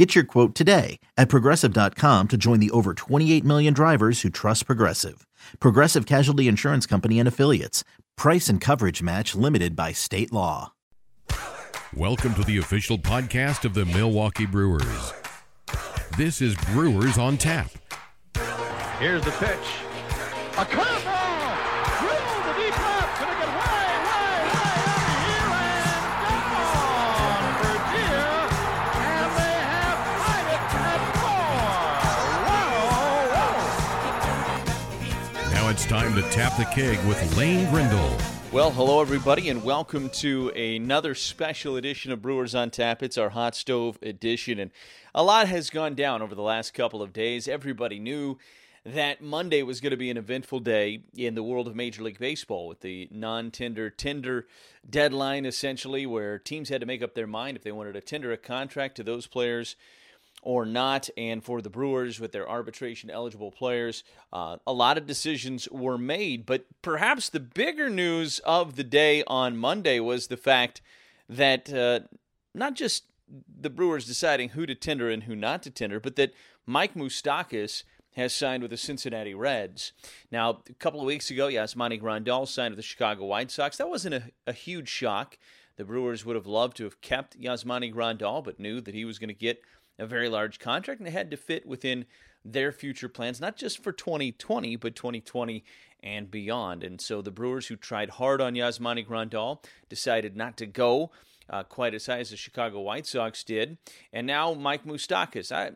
Get your quote today at progressive.com to join the over 28 million drivers who trust Progressive. Progressive Casualty Insurance Company and Affiliates. Price and coverage match limited by state law. Welcome to the official podcast of the Milwaukee Brewers. This is Brewers on Tap. Here's the pitch. A curveball! Time to tap the keg with Lane Grindle. Well, hello everybody, and welcome to another special edition of Brewers on Tap. It's our hot stove edition, and a lot has gone down over the last couple of days. Everybody knew that Monday was going to be an eventful day in the world of Major League Baseball with the non-tender tender deadline, essentially, where teams had to make up their mind if they wanted to tender a contract to those players or not. And for the Brewers, with their arbitration eligible players, uh, a lot of decisions were made. But perhaps the bigger news of the day on Monday was the fact that uh, not just the Brewers deciding who to tender and who not to tender, but that Mike Moustakas has signed with the Cincinnati Reds. Now, a couple of weeks ago, Yasmani Grandal signed with the Chicago White Sox. That wasn't a, a huge shock. The Brewers would have loved to have kept Yasmani Grandal, but knew that he was going to get a very large contract and it had to fit within their future plans, not just for 2020, but 2020 and beyond. And so the Brewers, who tried hard on Yasmani Grandal, decided not to go uh, quite as high as the Chicago White Sox did. And now Mike Moustakas. I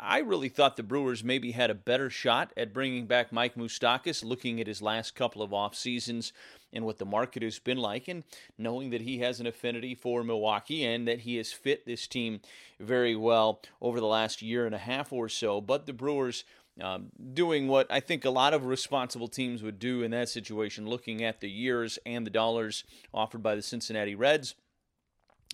I really thought the Brewers maybe had a better shot at bringing back Mike Moustakas, looking at his last couple of off seasons and what the market has been like, and knowing that he has an affinity for Milwaukee and that he has fit this team very well over the last year and a half or so. But the Brewers. Um, doing what I think a lot of responsible teams would do in that situation, looking at the years and the dollars offered by the Cincinnati Reds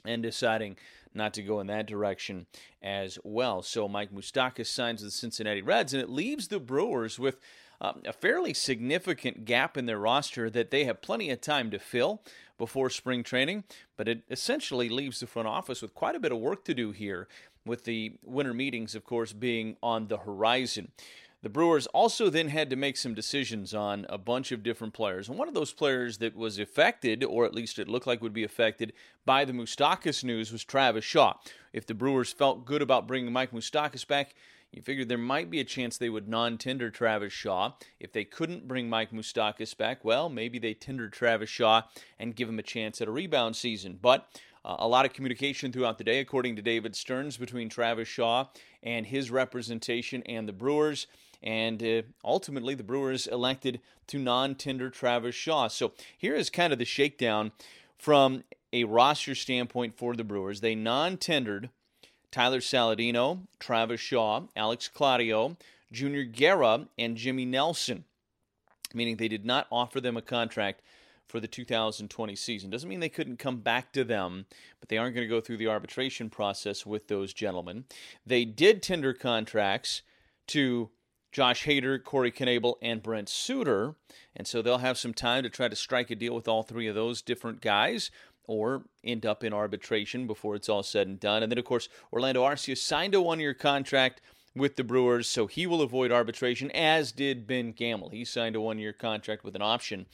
and deciding not to go in that direction as well. So Mike Moustakas signs with the Cincinnati Reds, and it leaves the Brewers with um, a fairly significant gap in their roster that they have plenty of time to fill before spring training. But it essentially leaves the front office with quite a bit of work to do here, with the winter meetings, of course, being on the horizon. The Brewers also then had to make some decisions on a bunch of different players. And one of those players that was affected, or at least it looked like would be affected, by the Moustakas news was Travis Shaw. If the Brewers felt good about bringing Mike Moustakas back, you figured there might be a chance they would non tender Travis Shaw. If they couldn't bring Mike Moustakas back, well, maybe they tendered Travis Shaw and give him a chance at a rebound season. But uh, a lot of communication throughout the day, according to David Stearns, between Travis Shaw and his representation and the Brewers. And uh, ultimately, the Brewers elected to non tender Travis Shaw. So here is kind of the shakedown from a roster standpoint for the Brewers. They non tendered Tyler Saladino, Travis Shaw, Alex Claudio, Junior Guerra, and Jimmy Nelson, meaning they did not offer them a contract for the 2020 season. Doesn't mean they couldn't come back to them, but they aren't going to go through the arbitration process with those gentlemen. They did tender contracts to Josh Hader, Corey Knebel, and Brent Suter. And so they'll have some time to try to strike a deal with all three of those different guys or end up in arbitration before it's all said and done. And then, of course, Orlando Arcia signed a one year contract with the Brewers, so he will avoid arbitration, as did Ben Gamel. He signed a one year contract with an option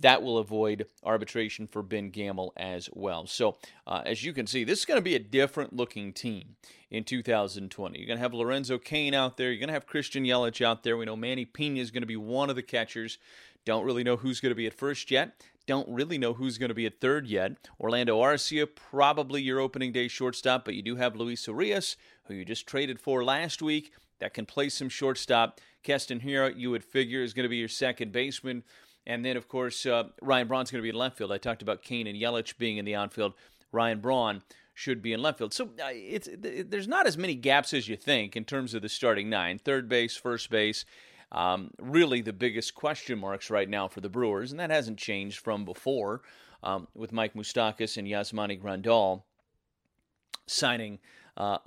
that will avoid arbitration for Ben Gamel as well. So, uh, as you can see, this is going to be a different looking team in 2020. You're going to have Lorenzo Cain out there. You're going to have Christian Yelich out there. We know Manny Pena is going to be one of the catchers. Don't really know who's going to be at first yet. Don't really know who's going to be at third yet. Orlando Arcia, probably your opening day shortstop, but you do have Luis Urias, who you just traded for last week, that can play some shortstop. Keston Hiura, you would figure, is going to be your second baseman. And then, of course, uh, Ryan Braun's going to be in left field. I talked about Cain and Yelich being in the outfield. Ryan Braun should be in left field. So uh, it's it, there's not as many gaps as you think in terms of the starting nine. Third base, first base. um, really the biggest question marks right now for the Brewers, and that hasn't changed from before um, with Mike Moustakas and Yasmani Grandal signing uh,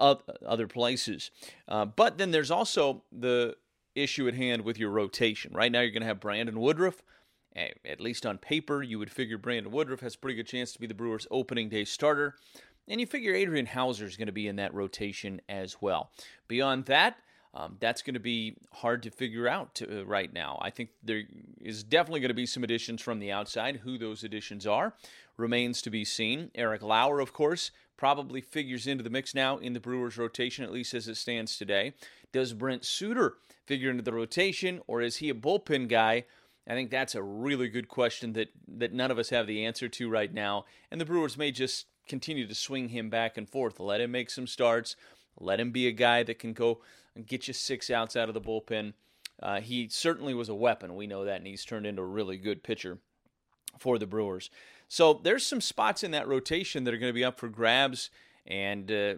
other places. Uh, but then there's also the issue at hand with your rotation. Right now, you're going to have Brandon Woodruff. At least on paper, you would figure Brandon Woodruff has a pretty good chance to be the Brewers' opening day starter. And you figure Adrian Houser is going to be in that rotation as well. Beyond that, um, that's going to be hard to figure out to, uh, right now. I think there is definitely going to be some additions from the outside. Who those additions are remains to be seen. Eric Lauer, of course, probably figures into the mix now in the Brewers' rotation, at least as it stands today. Does Brent Suter figure into the rotation, or is he a bullpen guy? I think that's a really good question that, that none of us have the answer to right now. And the Brewers may just continue to swing him back and forth. Let him make some starts. Let him be a guy that can go and get you six outs out of the bullpen. Uh, he certainly was a weapon. We know that, and he's turned into a really good pitcher for the Brewers. So there's some spots in that rotation that are going to be up for grabs. And uh,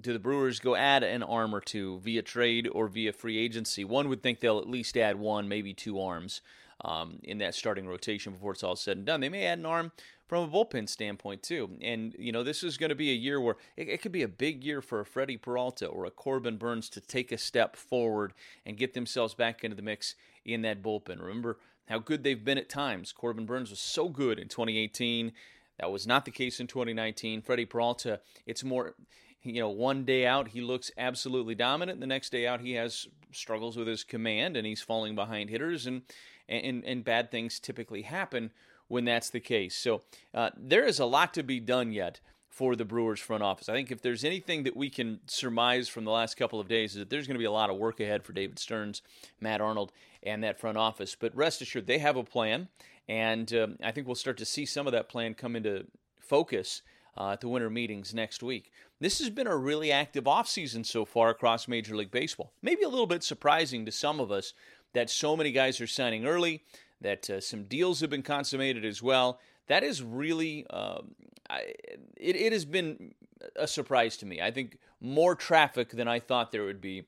do the Brewers go add an arm or two via trade or via free agency? One would think they'll at least add one, maybe two arms um, in that starting rotation before it's all said and done. They may add an arm from a bullpen standpoint too. And you know, this is going to be a year where it, it, could be a big year for a Freddie Peralta or a Corbin Burnes to take a step forward and get themselves back into the mix in that bullpen. Remember how good they've been at times. Corbin Burnes was so good in 2018. That was not the case in 2019. Freddie Peralta, it's more you know, one day out he looks absolutely dominant. The next day out he has struggles with his command and he's falling behind hitters and and, and bad things typically happen when that's the case. So uh, there is a lot to be done yet for the Brewers front office. I think if there's anything that we can surmise from the last couple of days is that there's going to be a lot of work ahead for David Stearns, Matt Arnold, and that front office. But rest assured, they have a plan, and um, I think we'll start to see some of that plan come into focus uh, at the winter meetings next week. This has been a really active offseason so far across Major League Baseball. Maybe a little bit surprising to some of us that so many guys are signing early that uh, some deals have been consummated as well. That is really, um, I, it, it has been a surprise to me. I think more traffic than I thought there would be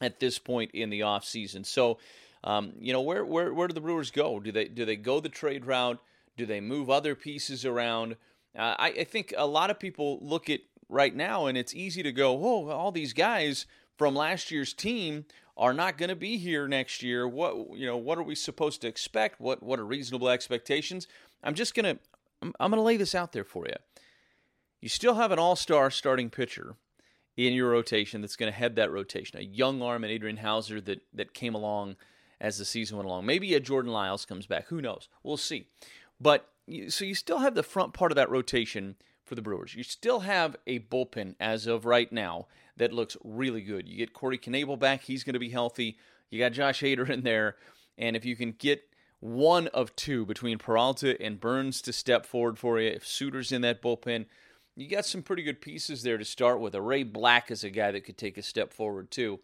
at this point in the off season. So, um, you know, where, where where do the Brewers go? Do they do they go the trade route? Do they move other pieces around? Uh, I, I think a lot of people look at right now, and it's easy to go, "Oh, all these guys from last year's team are not going to be here next year. What you know, what are we supposed to expect? What what are reasonable expectations? I'm just gonna I'm, I'm gonna lay this out there for you. You still have an all-star starting pitcher in your rotation that's going to head that rotation. A young arm and Adrian Houser that that came along as the season went along. Maybe a Jordan Lyles comes back. Who knows? We'll see. But so you still have the front part of that rotation for the Brewers. You still have a bullpen as of right now that looks really good. You get Corey Knebel back, he's going to be healthy. You got Josh Hader in there, and if you can get one of two between Peralta and Burnes to step forward for you, if Suter's in that bullpen, you got some pretty good pieces there to start with. Ray Black is a guy that could take a step forward too,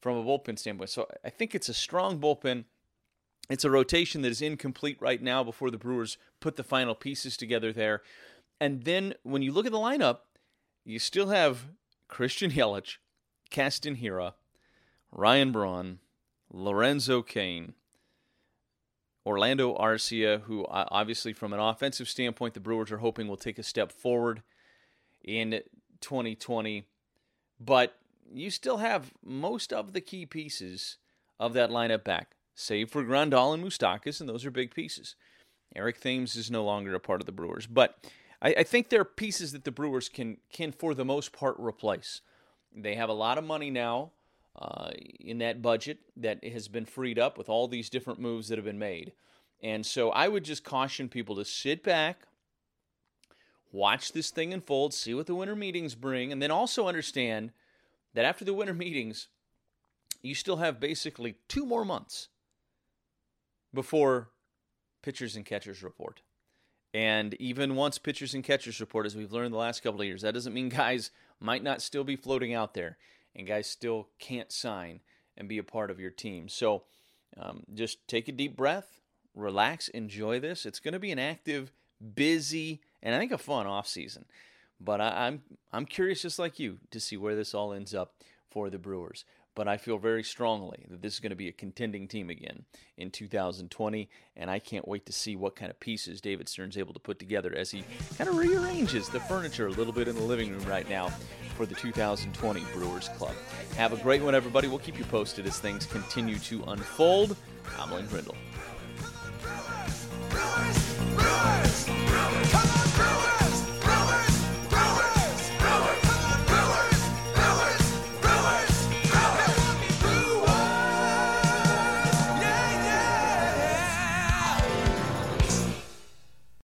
from a bullpen standpoint. So I think it's a strong bullpen. It's a rotation that is incomplete right now before the Brewers put the final pieces together there. And then when you look at the lineup, you still have Christian Yelich, Keston Hiura, Ryan Braun, Lorenzo Cain, Orlando Arcia, who obviously from an offensive standpoint, the Brewers are hoping will take a step forward in 2020. But you still have most of the key pieces of that lineup back, save for Grandal and Moustakas, and those are big pieces. Eric Thames is no longer a part of the Brewers. But I, I think there are pieces that the Brewers can can for the most part replace. They have a lot of money now uh, in that budget that has been freed up with all these different moves that have been made. And so I would just caution people to sit back, watch this thing unfold, see what the winter meetings bring, and then also understand that after the winter meetings, you still have basically two more months before pitchers and catchers report. And even once pitchers and catchers report, as we've learned the last couple of years, that doesn't mean guys might not still be floating out there and guys still can't sign and be a part of your team. So um, just take a deep breath, relax, enjoy this. It's going to be an active, busy, and I think a fun off season. But I, I'm I'm curious, just like you, to see where this all ends up for the Brewers. But I feel very strongly that this is going to be a contending team again in 2020, and I can't wait to see what kind of pieces David Stearns able to put together as he kind of rearranges the furniture a little bit in the living room right now for the 2020 Brewers Club. Have a great one, everybody. We'll keep you posted as things continue to unfold. I'm Lane Grindle. Brewers, Brewers, come